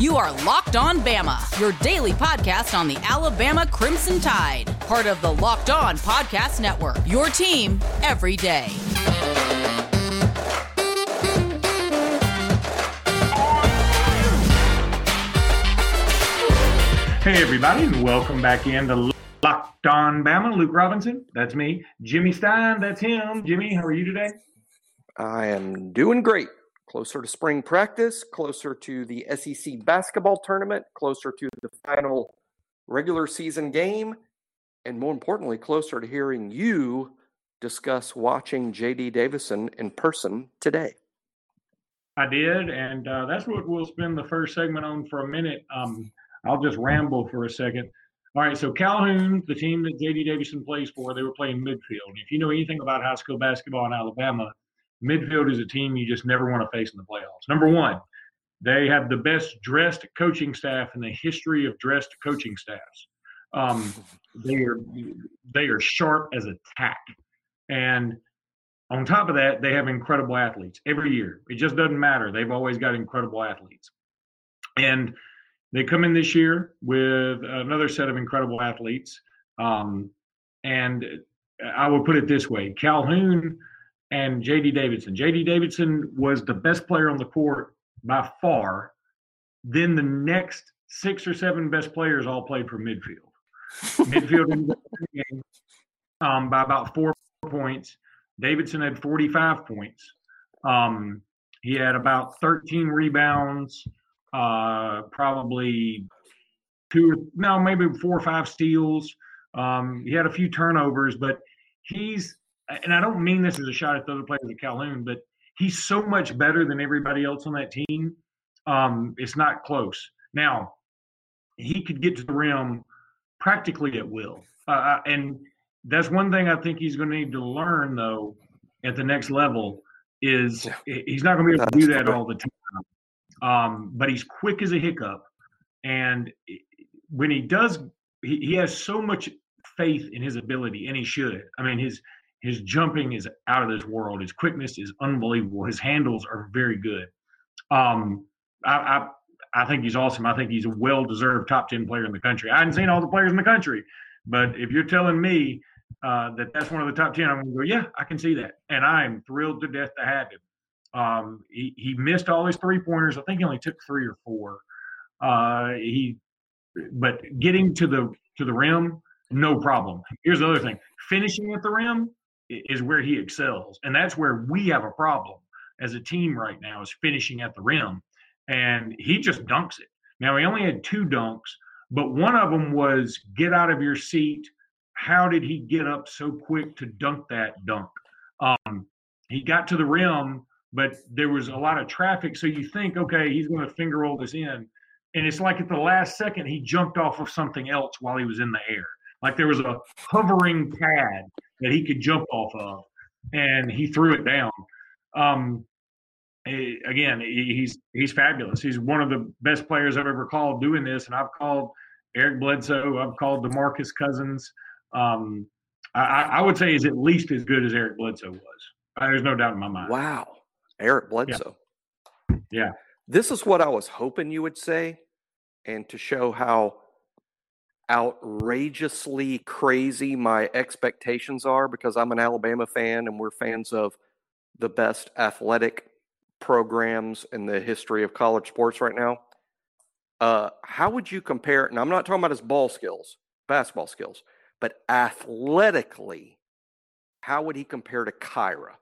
You are Locked On Bama, your daily podcast on the Alabama Crimson Tide, part of the Locked On Podcast Network. Your team every day. Hey, everybody, and welcome back into Locked On Bama. Luke Robinson, that's me. Jimmy Stein, that's him. Jimmy, how are you today? I am doing great closer to spring practice, closer to the SEC basketball tournament, closer to the final regular season game, and more importantly, closer to hearing you discuss watching JD Davison in person today. I did, and uh, that's what we'll spend the first segment on for a minute. Um, I'll just ramble for a second. All right, so Calhoun, the team that JD Davison plays for, they were playing midfield. If you know anything about high school basketball in Alabama, midfield is a team you just never want to face in the playoffs. Number one, they have the best dressed coaching staff in the history of dressed coaching staffs. Um, they are they are sharp as a tack, and on top of that, they have incredible athletes every year. It just doesn't matter; they've always got incredible athletes, and they come in this year with another set of incredible athletes. Um, and I will put it this way: Calhoun and JD Davidson. JD Davidson was the best player on the court by far. Then the next six or seven best players all played for midfield. midfield um, by about four points. Davidson had 45 points. Um, he had about 13 rebounds, uh, probably two, no, maybe four or five steals. Um, he had a few turnovers, but he's and I don't mean this as a shot at the other players at Calhoun, but he's so much better than everybody else on that team. Um, it's not close. Now, he could get to the rim practically at will. Uh, uh and that's one thing I think he's going to need to learn, though, at the next level is he's not going to be able to do that all the time. Um, but he's quick as a hiccup. And when he does, he, he has so much faith in his ability, and he should. I mean, his – his jumping is out of this world. His quickness is unbelievable. His handles are very good. Um, I, I, I think he's awesome. I think he's a well-deserved top ten player in the country. I hadn't seen all the players in the country, but if you're telling me uh, that that's one of the top ten, I'm going to go, yeah, I can see that, and I'm thrilled to death to have him. Um, he, he missed all his three pointers. I think he only took three or four. Uh, he, but getting to the to the rim, no problem. Here's the other thing: finishing at the rim, is where he excels. And that's where we have a problem as a team right now is finishing at the rim. And he just dunks it. Now he only had two dunks, but one of them was get out of your seat. How did he get up so quick to dunk that dunk? Um, he got to the rim, but there was a lot of traffic. So you think, okay, he's going to finger roll this in. And it's like at the last second, he jumped off of something else while he was in the air. Like there was a hovering pad that he could jump off of, and he threw it down. Um, he, again, he's he's fabulous. He's one of the best players I've ever called doing this, and I've called Eric Bledsoe. I've called Demarcus Cousins. Um, I, I, would say he's at least as good as Eric Bledsoe was. Uh, there's no doubt in my mind. Wow, Eric Bledsoe. Yeah. yeah. This is what I was hoping you would say, and to show how outrageously crazy my expectations are because I'm an Alabama fan and we're fans of the best athletic programs in the history of college sports right now. Uh, how would you compare? And I'm not talking about his ball skills, basketball skills, but athletically, how would he compare to Kira?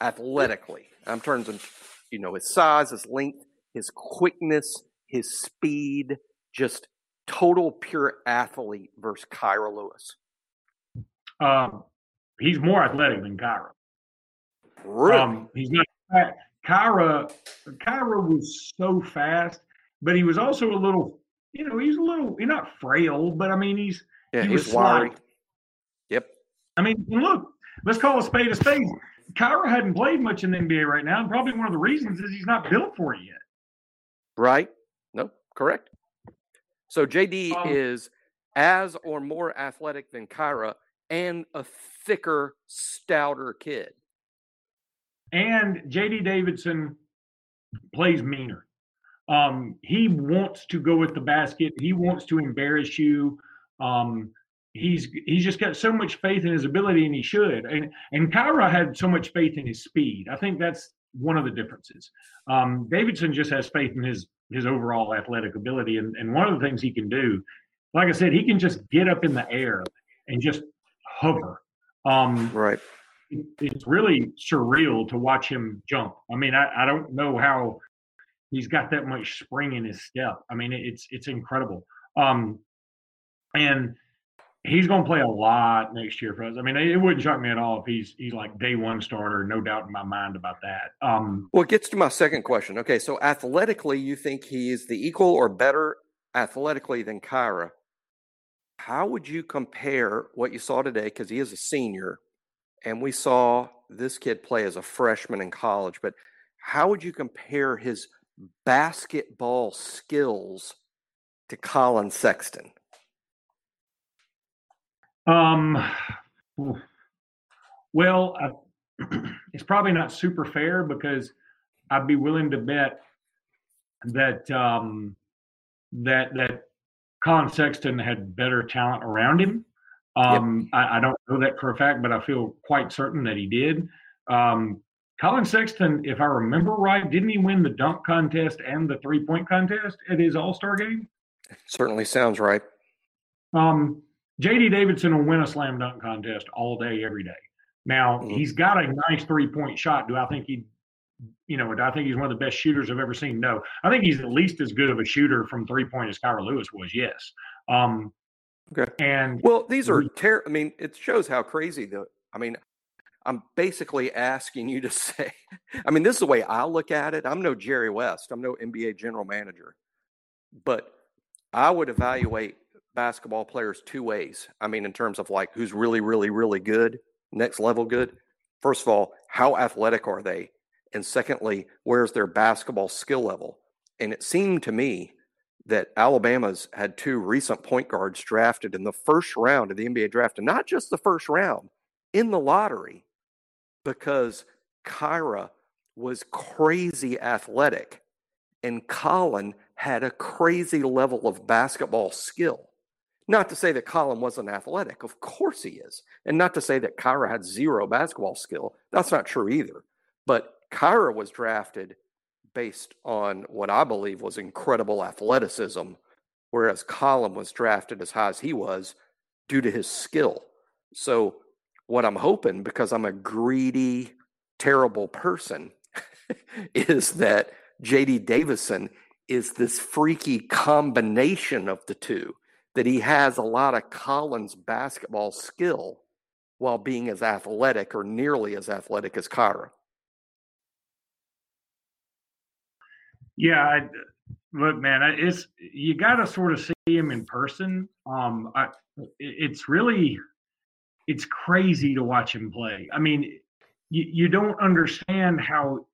Athletically, I'm turning, you know, his size, his length, his quickness, his speed, just total pure athlete versus Kira Lewis? Um, he's more athletic than Kira. Really? Um, he's not. Kira, Kira was so fast, but he was also a little. You know, he's a little. He's not frail, but I mean, he's yeah, he he's wiry. Yep. I mean, look, let's call a spade a spade. Kira hadn't played much in the NBA right now, and probably one of the reasons is he's not built for it yet. Right. No, correct. So JD um, is as or more athletic than Kira and a thicker, stouter kid. And JD Davidson plays meaner. Um, he wants to go with the basket. He wants to embarrass you. Um, he's he's just got so much faith in his ability, and he should. And and Kira had so much faith in his speed. I think that's one of the differences. Um, Davidson just has faith in his his overall athletic ability, and and one of the things he can do, like I said, he can just get up in the air and just hover. Um, right. It, it's really surreal to watch him jump. I mean, I, I don't know how he's got that much spring in his step. I mean, it's it's incredible. Um, and he's going to play a lot next year for us. I mean, it wouldn't shock me at all if he's he's like day one starter. No doubt in my mind about that. Um, well, it gets to my second question. Okay, so athletically, you think he is the equal or better athletically than Kira? How would you compare what you saw today? Because he is a senior, and we saw this kid play as a freshman in college. But how would you compare his basketball skills to Collin Sexton? Um, well, it's probably not super fair because I'd be willing to bet that um, that that Collin Sexton had better talent around him. Um, yep. I, I, don't know that for a fact, but I feel quite certain that he did. Um, Collin Sexton, if I remember right, didn't he win the dunk contest and the three point contest at his All Star game? Certainly sounds right. Um, JD Davidson will win a slam dunk contest all day, every day. Now mm-hmm. he's got a nice three point shot. Do I think he, you know, do I think he's one of the best shooters I've ever seen? No, I think he's at least as good of a shooter from three point as Kira Lewis was. Yes. Um, okay. And well, these are ter- I mean, it shows how crazy the. I mean, I'm basically asking you to say. I mean, this is the way I look at it. I'm no Jerry West. I'm no NBA general manager, but I would evaluate basketball players two ways. I mean, in terms of like who's really, really, really good, next level good. First of all, how athletic are they? And secondly, where's their basketball skill level? And it seemed to me that Alabama's had two recent point guards drafted in the first round of the NBA draft, and not just the first round, in the lottery, because Kira was crazy athletic and Collin had a crazy level of basketball skill. Not to say that Collin wasn't athletic. Of course he is. And not to say that Kira had zero basketball skill. That's not true either. But Kira was drafted based on what I believe was incredible athleticism, whereas Collin was drafted as high as he was due to his skill. So, what I'm hoping, because I'm a greedy, terrible person, is that JD Davison is this freaky combination of the two that he has a lot of Collin's basketball skill while being as athletic or nearly as athletic as Kira. Yeah, I, look, man, it's you got to sort of see him in person. Um, I, it's really, it's crazy to watch him play. I mean, you, you don't understand how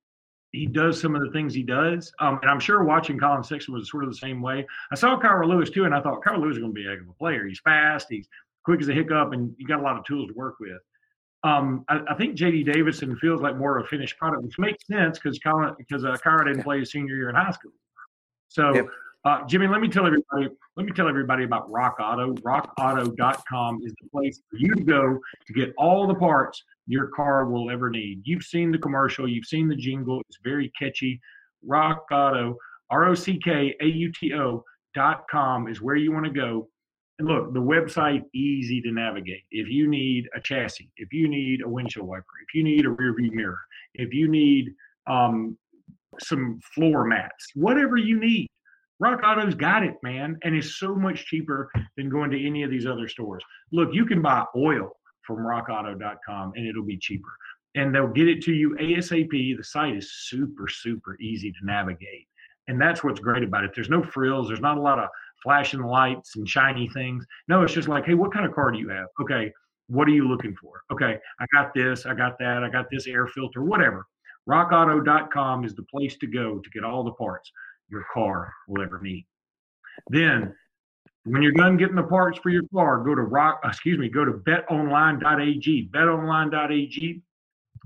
he does some of the things he does. Um, and I'm sure watching Collin Sexton was sort of the same way. I saw Kira Lewis too, and I thought Kira Lewis is going to be a heck of a player. He's fast, he's quick as a hiccup, and you got a lot of tools to work with. Um, I, I, think JD Davidson feels like more of a finished product, which makes sense because Collin because uh, Kira didn't play his senior year in high school. So, yep. Uh, Jimmy, let me tell everybody let me tell everybody about Rock Auto. RockAuto.com is the place for you to go to get all the parts your car will ever need. You've seen the commercial, you've seen the jingle. It's very catchy. Rock Auto, R O C K A U T O dot com is where you want to go. And look, the website easy to navigate. If you need a chassis, if you need a windshield wiper, if you need a rear view mirror, if you need um, some floor mats, whatever you need, Rock Auto's got it, man, and it's so much cheaper than going to any of these other stores. Look, you can buy oil from rockauto.com and it'll be cheaper. And they'll get it to you ASAP. The site is super, super easy to navigate. And that's what's great about it. There's no frills, there's not a lot of flashing lights and shiny things. No, it's just like, hey, what kind of car do you have? Okay, what are you looking for? Okay, I got this, I got that, I got this air filter, whatever. RockAuto.com is the place to go to get all the parts your car will ever need. Then when you're done getting the parts for your car, go to rock, excuse me, go to betonline.ag. Betonline.ag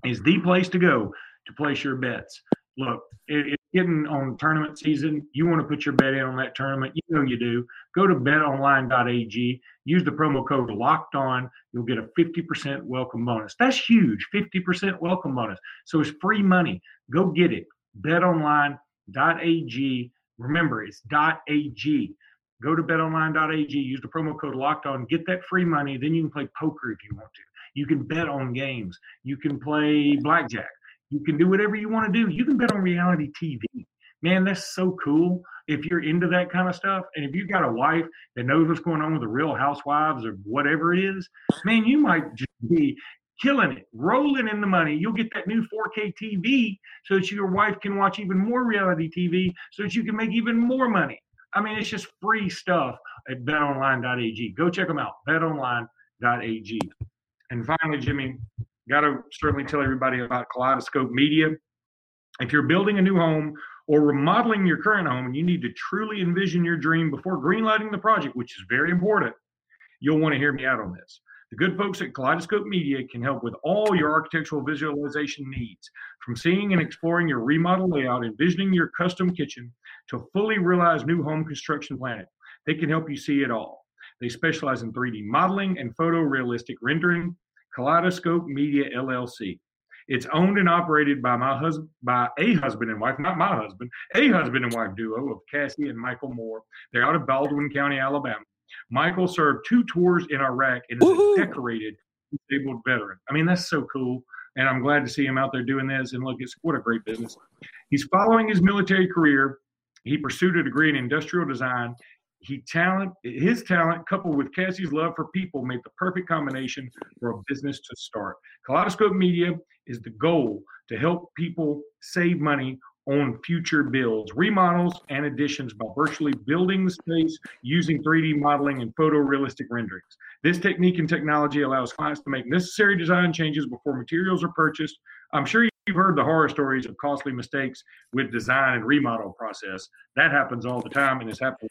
is the place to go to place your bets. look, it, it's getting on tournament season. You want to put your bet in on that tournament. You know you do. Go to betonline.ag. Use the promo code locked on. You'll get a 50% welcome bonus. That's huge. 50% welcome bonus. So it's free money. Go get it. Betonline.ag. Remember, it's .ag. Go to betonline.ag. Use the promo code locked on. Get that free money. Then you can play poker if you want to. You can bet on games. You can play blackjack you can do whatever you want to do. You can bet on reality TV. Man, that's so cool if you're into that kind of stuff. And if you've got a wife that knows what's going on with the real housewives or whatever it is, man, you might just be killing it, rolling in the money. You'll get that new 4K TV so that your wife can watch even more reality TV so that you can make even more money. I mean, it's just free stuff at betonline.ag. Go check them out, betonline.ag. And finally, Jimmy, got to certainly tell everybody about Kaleidoscope Media. If you're building a new home or remodeling your current home and you need to truly envision your dream before greenlighting the project, which is very important, you'll want to hear me out on this. The good folks at Kaleidoscope Media can help with all your architectural visualization needs, from seeing and exploring your remodel layout, and envisioning your custom kitchen, to fully realize new home construction planning. They can help you see it all. They specialize in 3D modeling and photorealistic rendering, Kaleidoscope Media LLC. It's owned and operated by my husband, by a husband and wife, not my husband, a husband and wife duo of Cassie and Michael Moore. They're out of Baldwin County, Alabama. Michael served two tours in Iraq and is a decorated disabled veteran. I mean, that's so cool. And I'm glad to see him out there doing this. And look, it's what a great business. He's following his military career. He pursued a degree in industrial design he talent his talent coupled with Cassie's love for people made the perfect combination for a business to start. Kaleidoscope Media is the goal to help people save money on future builds, remodels, and additions by virtually building the space using 3D modeling and photorealistic renderings. This technique and technology allows clients to make necessary design changes before materials are purchased. I'm sure you've heard the horror stories of costly mistakes with design and remodel process. That happens all the time and it's happening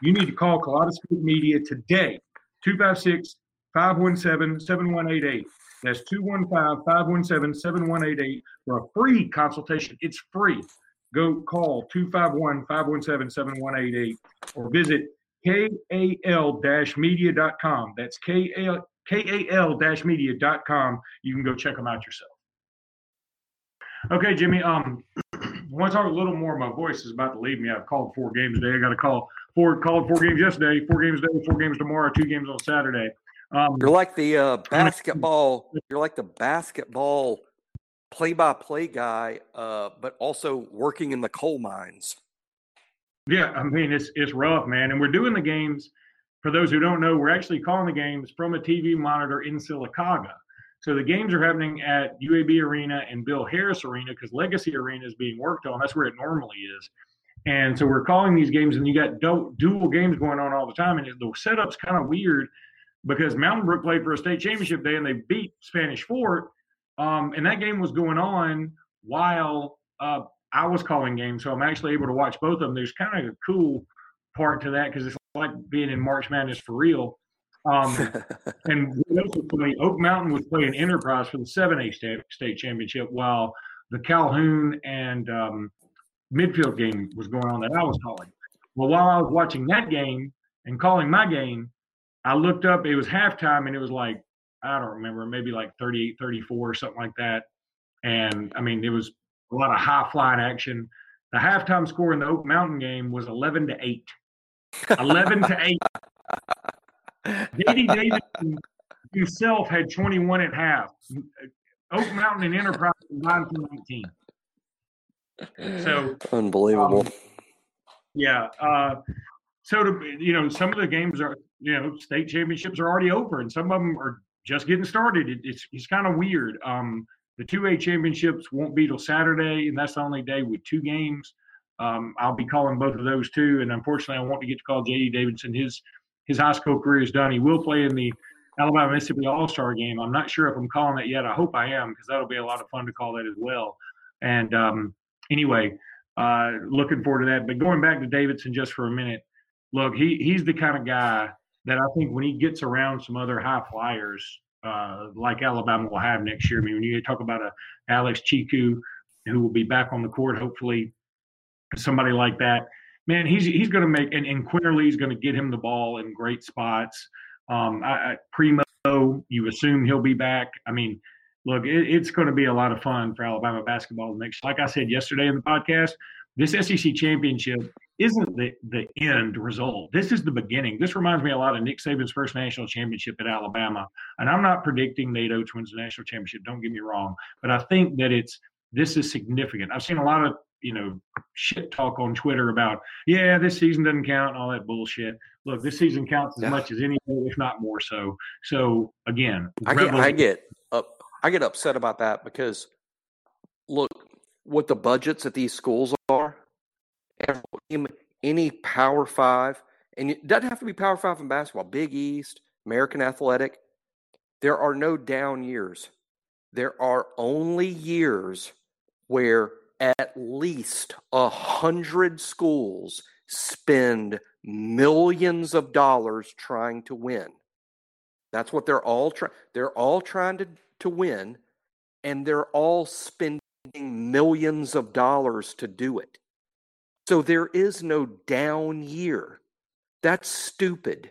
you need to call Kaleidoscope Media today, 256 517 7188. That's 215 517 7188 for a free consultation. It's free. Go call 251 517 7188 or visit kal-media.com. That's kal-media.com. You can go check them out yourself. Okay, Jimmy. Um, want to talk a little more. My voice is about to leave me. I've called four games today. I got to call four called four games yesterday, four games today, four games tomorrow, two games on Saturday. Um, you're like the uh, basketball. You're like the basketball play-by-play guy, uh, but also working in the coal mines. Yeah, I mean it's it's rough, man. And we're doing the games. For those who don't know, we're actually calling the games from a TV monitor in Sylacauga. So the games are happening at UAB Arena and Bill Harris Arena because Legacy Arena is being worked on. That's where it normally is. And so we're calling these games, and you got dual games going on all the time. And the setup's kind of weird because Mountain Brook played for a state championship day and they beat Spanish Fort. Um, and that game was going on while uh, I was calling games. So I'm actually able to watch both of them. There's kind of a cool part to that because it's like being in March Madness for real. Um, and Oak Mountain was playing Enterprise for the 7A state, state championship while the Calhoun and um, midfield game was going on that I was calling. Well, while I was watching that game and calling my game, I looked up, it was halftime, and it was like, I don't remember, maybe like 38 34 or something like that. And I mean, it was a lot of high flying action. The halftime score in the Oak Mountain game was 11 to 8. 11 to 8. JD Davidson himself had 21 at half. Oak Mountain and Enterprise combined for 19. So unbelievable. Um, yeah. Uh, so to you know, some of the games are you know state championships are already over, and some of them are just getting started. It, it's it's kind of weird. Um, the two A championships won't be till Saturday, and that's the only day with two games. Um, I'll be calling both of those too, and unfortunately, I want to get to call J.D. Davidson. His his high school career is done. He will play in the Alabama Mississippi All Star game. I'm not sure if I'm calling that yet. I hope I am because that'll be a lot of fun to call that as well. And um, anyway, uh, looking forward to that. But going back to Davidson just for a minute, look, he he's the kind of guy that I think when he gets around some other high flyers uh, like Alabama will have next year. I mean, when you talk about a Alex Tchikou, who will be back on the court, hopefully, somebody like that. Man, he's he's going to make and, and Quinerly's going to get him the ball in great spots. Um, I, I, Primo, you assume he'll be back. I mean, look, it, it's going to be a lot of fun for Alabama basketball next. Like I said yesterday in the podcast, this SEC championship isn't the, the end result. This is the beginning. This reminds me a lot of Nick Saban's first national championship at Alabama. And I'm not predicting Nate Oats wins the national championship. Don't get me wrong, but I think that it's this is significant. I've seen a lot of you know shit talk on Twitter about yeah this season doesn't count and all that bullshit. Look, this season counts as yeah. much as any, if not more so. So again, I get I get up, I get upset about that because look what the budgets at these schools are. Any Power Five, and it doesn't have to be Power Five in basketball. Big East, American Athletic. There are no down years. There are only years where at least a hundred schools spend millions of dollars trying to win. That's what they're all trying. They're all trying to, to win, and they're all spending millions of dollars to do it. So there is no down year. That's stupid.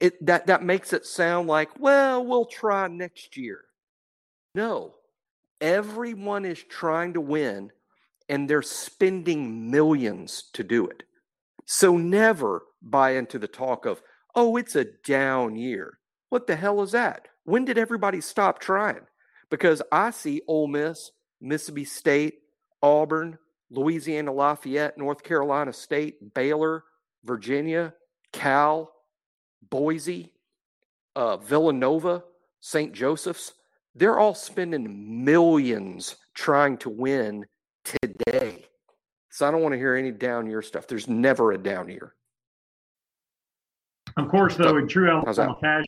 It that that makes it sound like, well, we'll try next year. No. Everyone is trying to win and they're spending millions to do it. So never buy into the talk of, oh, it's a down year. What the hell is that? When did everybody stop trying? Because I see Ole Miss, Mississippi State, Auburn, Louisiana Lafayette, North Carolina State, Baylor, Virginia, Cal, Boise, uh, Villanova, St. Joseph's. They're all spending millions trying to win today. So I don't want to hear any down year stuff. There's never a down year. Of course, though, in true Alabama fashion,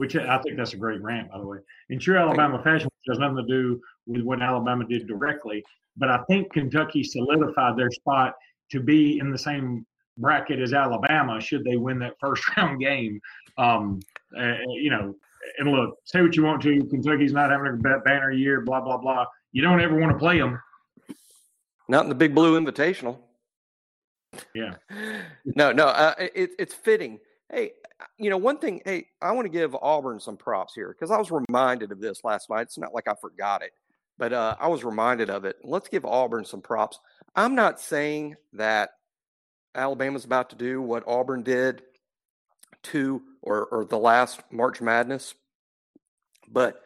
which I think that's a great rant, by the way. In true Alabama fashion, which has nothing to do with what Alabama did directly, but I think Kentucky solidified their spot to be in the same bracket as Alabama should they win that first round game. Um, uh, you know, and look, say what you want to, Kentucky's not having a banner year, blah blah blah. You don't ever want to play them not in the Big Blue Invitational. Yeah. No, no, uh, it, it's fitting. Hey, you know, one thing, hey, I want to give Auburn some props here because I was reminded of this last night. It's not like I forgot it, but uh, I was reminded of it. Let's give Auburn some props. I'm not saying that Alabama's about to do what Auburn did to or, or the last March Madness, but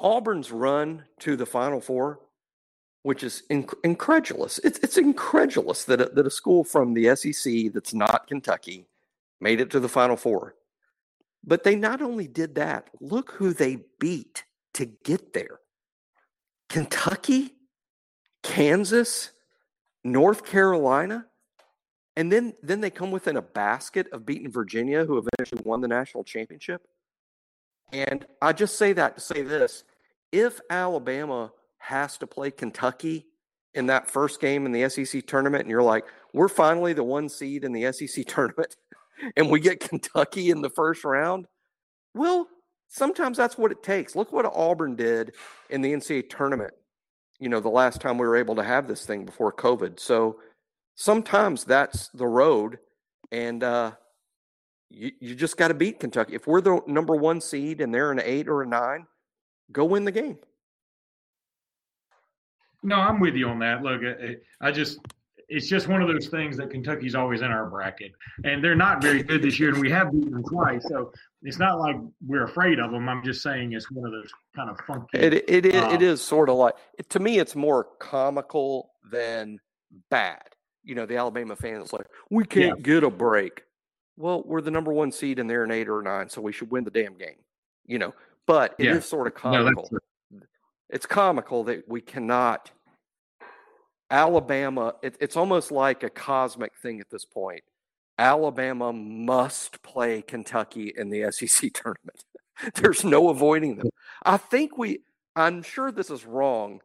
Auburn's run to the Final Four which is inc- incredulous. It's it's incredulous that a, that a school from the SEC that's not Kentucky made it to the Final Four. But they not only did that, look who they beat to get there. Kentucky, Kansas, North Carolina, and then then they come within a basket of beating Virginia, who eventually won the national championship. And I just say that to say this: if Alabama has to play Kentucky in that first game in the SEC tournament, and you're like, we're finally the one seed in the SEC tournament, and we get Kentucky in the first round. Well, sometimes that's what it takes. Look what Auburn did in the NCAA tournament, you know, the last time we were able to have this thing before COVID. So sometimes that's the road, and uh, you, you just got to beat Kentucky. If we're the number one seed and they're an eight or a nine, go win the game. No, I'm with you on that. Look, I just it's just one of those things that Kentucky's always in our bracket, and they're not very good this year, and we have beaten them twice. So it's not like we're afraid of them. I'm just saying it's one of those kind of funky. It it, it, uh, it is sort of like to me, it's more comical than bad. You know, the Alabama fans like we can't yeah. get a break. Well, we're the number one seed, and they're an eight or nine, so we should win the damn game. You know, but it yeah. is sort of comical. No, it's comical that we cannot. Alabama, it, it's almost like a cosmic thing at this point. Alabama must play Kentucky in the SEC tournament. There's no avoiding them. I think we, I'm sure this is wrong,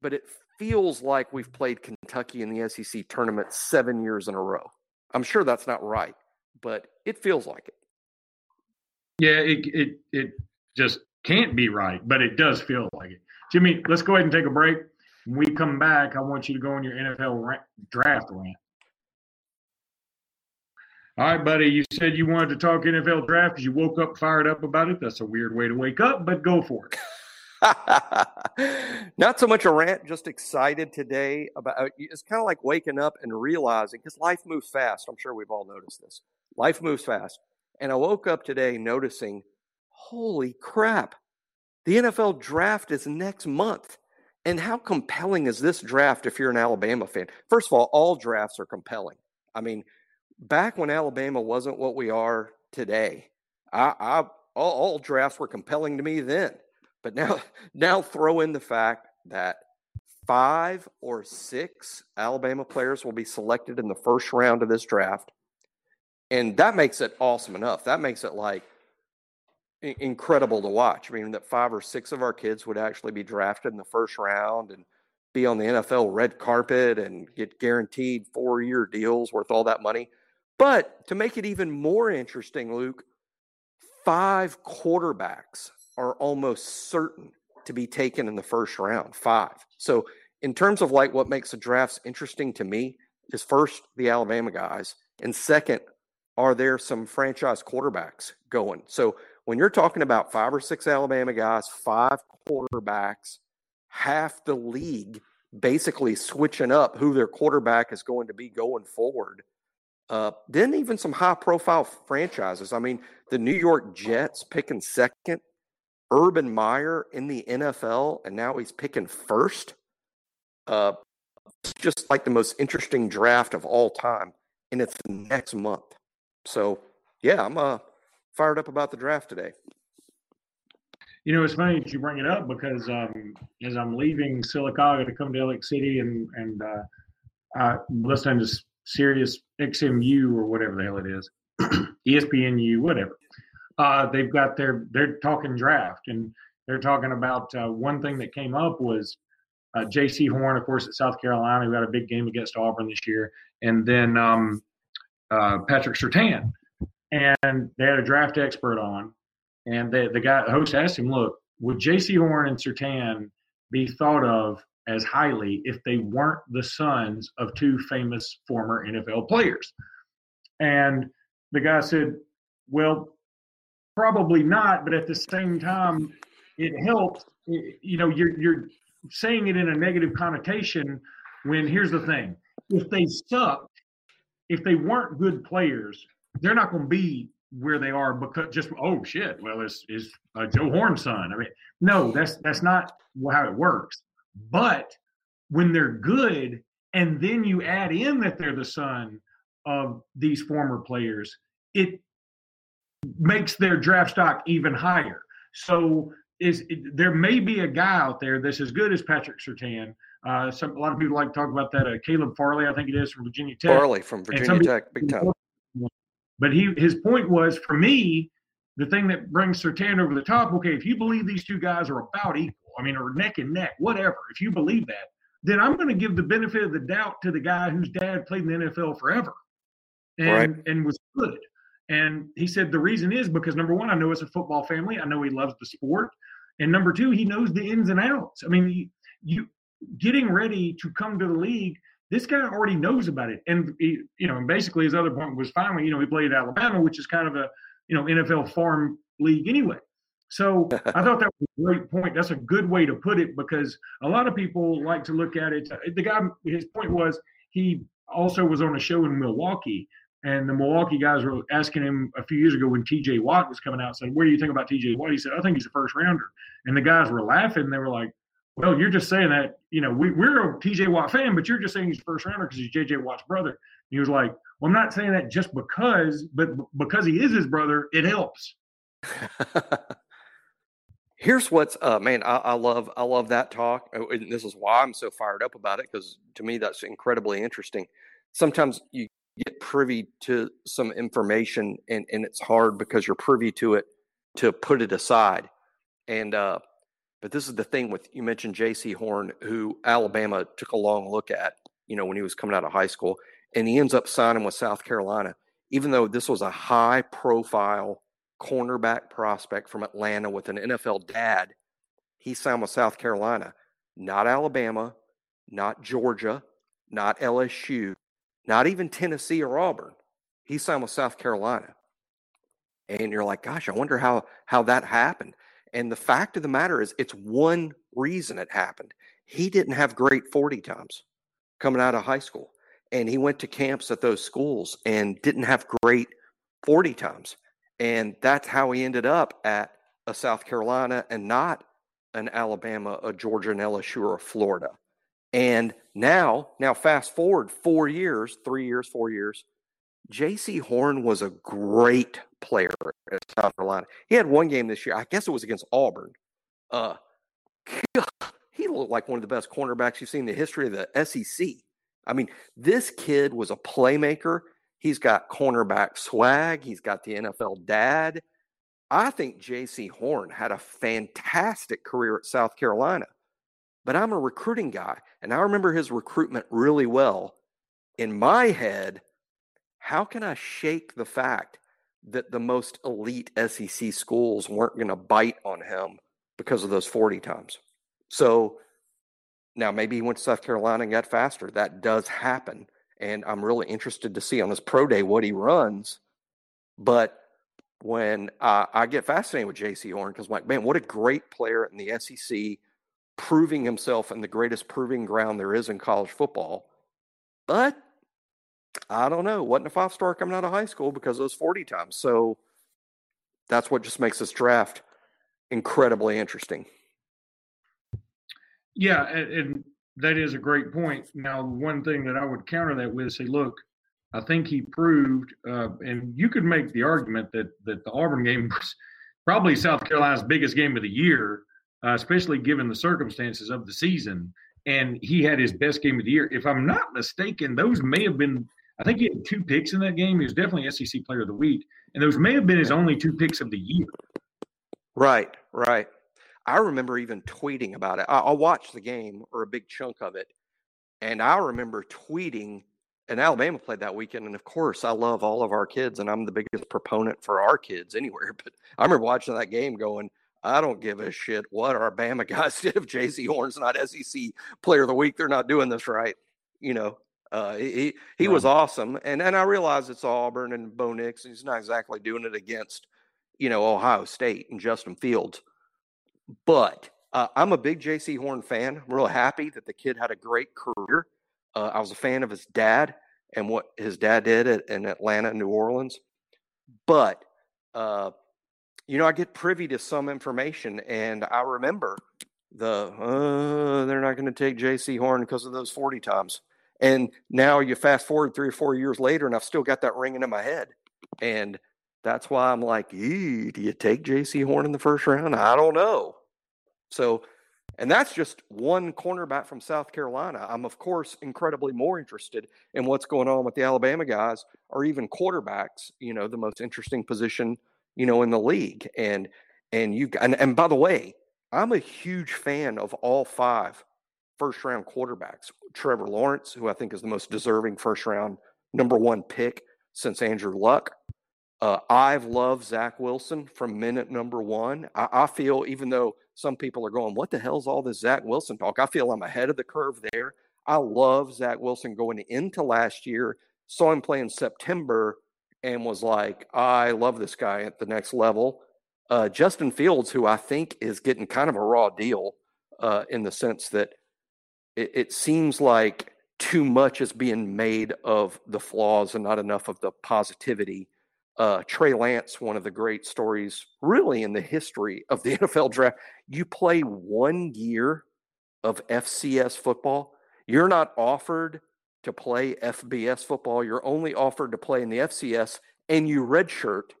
but it feels like we've played Kentucky in the SEC tournament seven years in a row. I'm sure that's not right, but it feels like it. Yeah, it it it just can't be right, but it does feel like it. Jimmy, let's go ahead and take a break. When we come back, I want you to go on your NFL rant, draft rant. All right, buddy. You said you wanted to talk NFL draft because you woke up fired up about it. That's a weird way to wake up, but go for it. Not so much a rant, just excited today about it's kind of like waking up and realizing because life moves fast. I'm sure we've all noticed this. Life moves fast. And I woke up today noticing, holy crap, the NFL draft is next month. And how compelling is this draft if you're an Alabama fan? First of all, all drafts are compelling. I mean, back when Alabama wasn't what we are today, I, I all, all drafts were compelling to me then. But now, now throw in the fact that five or six Alabama players will be selected in the first round of this draft. And that makes it awesome enough. That makes it like incredible to watch. I mean, that five or six of our kids would actually be drafted in the first round and be on the NFL red carpet and get guaranteed four year deals worth all that money. But to make it even more interesting, Luke, five quarterbacks are almost certain to be taken in the first round. Five. So, in terms of like what makes the drafts interesting to me, is first the Alabama guys, and second, are there some franchise quarterbacks going? So, when you're talking about five or six Alabama guys, five quarterbacks, half the league basically switching up who their quarterback is going to be going forward. Uh, then even some high profile franchises. I mean, the New York Jets picking second Urban Meyer in the NFL, and now he's picking first. Uh, it's just like the most interesting draft of all time, and it's next month. So, yeah, I'm uh, fired up about the draft today. You know, it's funny that you bring it up because um, as I'm leaving Sylacauga to come to Lake City and and uh, uh, listening to Sirius XMU or whatever the hell it is, ESPNU, whatever uh, they've got their they're talking draft and they're talking about uh, one thing that came up was uh, Jaycee Horn, of course, at South Carolina, who had a big game against Auburn this year, and then um, uh, Patrick Surtain, and they had a draft expert on, and they, the guy the host asked him, "Look, would Jaycee Horn and Surtain be thought of as highly if they weren't the sons of two famous former NFL players?" And the guy said, "Well, Probably not, but at the same time, it helps. You know, you're you're saying it in a negative connotation when here's the thing: if they sucked, if they weren't good players, they're not going to be where they are because just oh shit, well it's is uh, Joe Horn's son. I mean, no, that's that's not how it works. But when they're good, and then you add in that they're the son of these former players, it makes their draft stock even higher. So is there may be a guy out there that's as good as Patrick Surtain. Uh, some a lot of people like to talk about that. Uh, Caleb Farley, I think it is from Virginia Tech. Farley from Virginia Tech, big time. But he his point was for me, the thing that brings Surtain over the top. Okay, if you believe these two guys are about equal, I mean, or neck and neck, whatever. If you believe that, then I'm going to give the benefit of the doubt to the guy whose dad played in the NFL forever, and right. and was good. And he said the reason is because number one, I know it's a football family. I know he loves the sport, and number two, he knows the ins and outs. I mean, you getting ready to come to the league. This guy already knows about it, and he, you know, and basically his other point was finally, you know, he played at Alabama, which is kind of a you know NFL farm league anyway. So I thought that was a great point. That's a good way to put it because a lot of people like to look at it. The guy, his point was he also was on a show in Milwaukee and the Milwaukee guys were asking him a few years ago when TJ Watt was coming out, said, What do you think about TJ Watt? He said, I think he's a first rounder. And the guys were laughing. They were like, Well, you're just saying that, you know, we, we're a TJ Watt fan, but you're just saying he's first rounder because he's JJ Watt's brother. And he was like, Well, I'm not saying that just because, but because he is his brother, it helps. Here's what's uh man, I, I, love I love that talk. Oh, and this is why I'm so fired up about it, because to me that's incredibly interesting. Sometimes you get privy to some information and, and it's hard because you're privy to it to put it aside. And uh, but this is the thing with you mentioned Jaycee Horn, who Alabama took a long look at, you know, when he was coming out of high school, and he ends up signing with South Carolina, even though this was a high profile cornerback prospect from Atlanta with an NFL dad. He signed with South Carolina, not Alabama, not Georgia, not LSU, not even Tennessee or Auburn. He signed with South Carolina. And you're like, gosh, I wonder how how that happened. And the fact of the matter is it's one reason it happened. He didn't have great 40 times coming out of high school. And he went to camps at those schools and didn't have great 40 times. And that's how he ended up at a South Carolina and not an Alabama, a Georgia, an LSU, or a Florida. And now, now fast forward four years, three years, four years, Jaycee Horn was a great player at South Carolina. He had one game this year. I guess it was against Auburn. Uh, he looked like one of the best cornerbacks you've seen in the history of the SEC. I mean, this kid was a playmaker. He's got cornerback swag. He's got the NFL dad. I think Jaycee Horn had a fantastic career at South Carolina, but I'm a recruiting guy, and I remember his recruitment really well. In my head, how can I shake the fact that the most elite SEC schools weren't going to bite on him because of those 40 times? So now maybe he went to South Carolina and got faster. That does happen. And I'm really interested to see on his pro day what he runs. But when uh, I get fascinated with Jaycee Horn, because like, man, what a great player in the SEC, proving himself in the greatest proving ground there is in college football. But I don't know, wasn't a five star coming out of high school because of those 40 times. So that's what just makes this draft incredibly interesting. Yeah, and, and that is a great point. Now, one thing that I would counter that with say, look, I think he proved, uh, and you could make the argument that that the Auburn game was probably South Carolina's biggest game of the year, uh, especially given the circumstances of the season. And he had his best game of the year. If I'm not mistaken, those may have been. I think he had two picks in that game. He was definitely SEC Player of the Week, and those may have been his only two picks of the year. Right, right. I remember even tweeting about it. I, will watch the game or a big chunk of it, and I remember tweeting. And Alabama played that weekend, and of course, I love all of our kids, and I'm the biggest proponent for our kids anywhere. But I remember watching that game, going, "I don't give a shit what our Bama guys did if Jaycee Horn's not SEC Player of the Week. They're not doing this right." You know, uh, he he right. was awesome, and and I realize it's Auburn and Bo Nix, and he's not exactly doing it against, you know, Ohio State and Justin Fields. But uh, I'm a big Jaycee Horn fan. I'm real happy that the kid had a great career. Uh, I was a fan of his dad and what his dad did at, in Atlanta, New Orleans. But, uh, you know, I get privy to some information, and I remember the uh, they're not going to take Jaycee Horn because of those 40 times. And now you fast forward three or four years later, and I've still got that ringing in my head. And that's why I'm like, do you take Jaycee Horn in the first round? I don't know. So, and that's just one cornerback from South Carolina. I'm, of course, incredibly more interested in what's going on with the Alabama guys or even quarterbacks, you know, the most interesting position, you know, in the league. And, and you, and, and by the way, I'm a huge fan of all five first round quarterbacks. Trevor Lawrence, who I think is the most deserving first round number one pick since Andrew Luck. Uh, I've loved Zach Wilson from minute number one. I, I, feel, even though some people are going, what the hell's all this Zach Wilson talk? I feel I'm ahead of the curve there. I love Zach Wilson going into last year, saw him play in September, and was like, I love this guy at the next level. Uh, Justin Fields, who I think is getting kind of a raw deal uh, in the sense that it, it seems like too much is being made of the flaws and not enough of the positivity uh, Trey Lance, one of the great stories really in the history of the NFL draft. You play one year of FCS football, you're not offered to play FBS football. You're only offered to play in the FCS and you redshirt.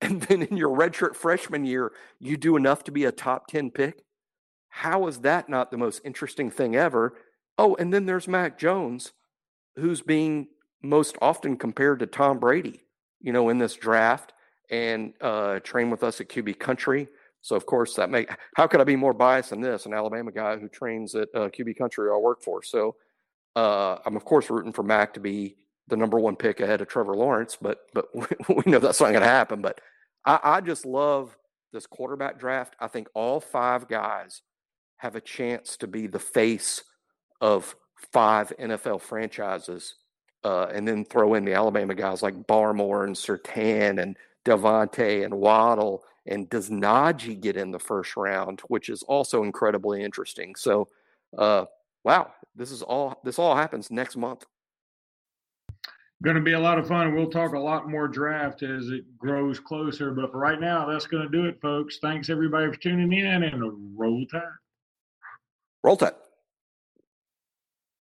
And then in your redshirt freshman year, you do enough to be a top 10 pick. How is that not the most interesting thing ever? Oh, and then there's Mac Jones, who's being most often compared to Tom Brady you know, in this draft and uh, train with us at QB Country. So of course that make how could I be more biased than this? An Alabama guy who trains at uh, QB Country I work for. So uh, I'm of course rooting for Mac to be the number one pick ahead of Trevor Lawrence, but but we know that's not going to happen. But I, I just love this quarterback draft. I think all five guys have a chance to be the face of five NFL franchises, uh, and then throw in the Alabama guys like Barmore and Surtain and DeVonta and Waddle. And does Najee get in the first round, which is also incredibly interesting. So, uh, wow, this is all this all happens next month. Going to be a lot of fun. We'll talk a lot more draft as it grows closer. But for right now, that's going to do it, folks. Thanks everybody for tuning in and roll tide. Roll tide.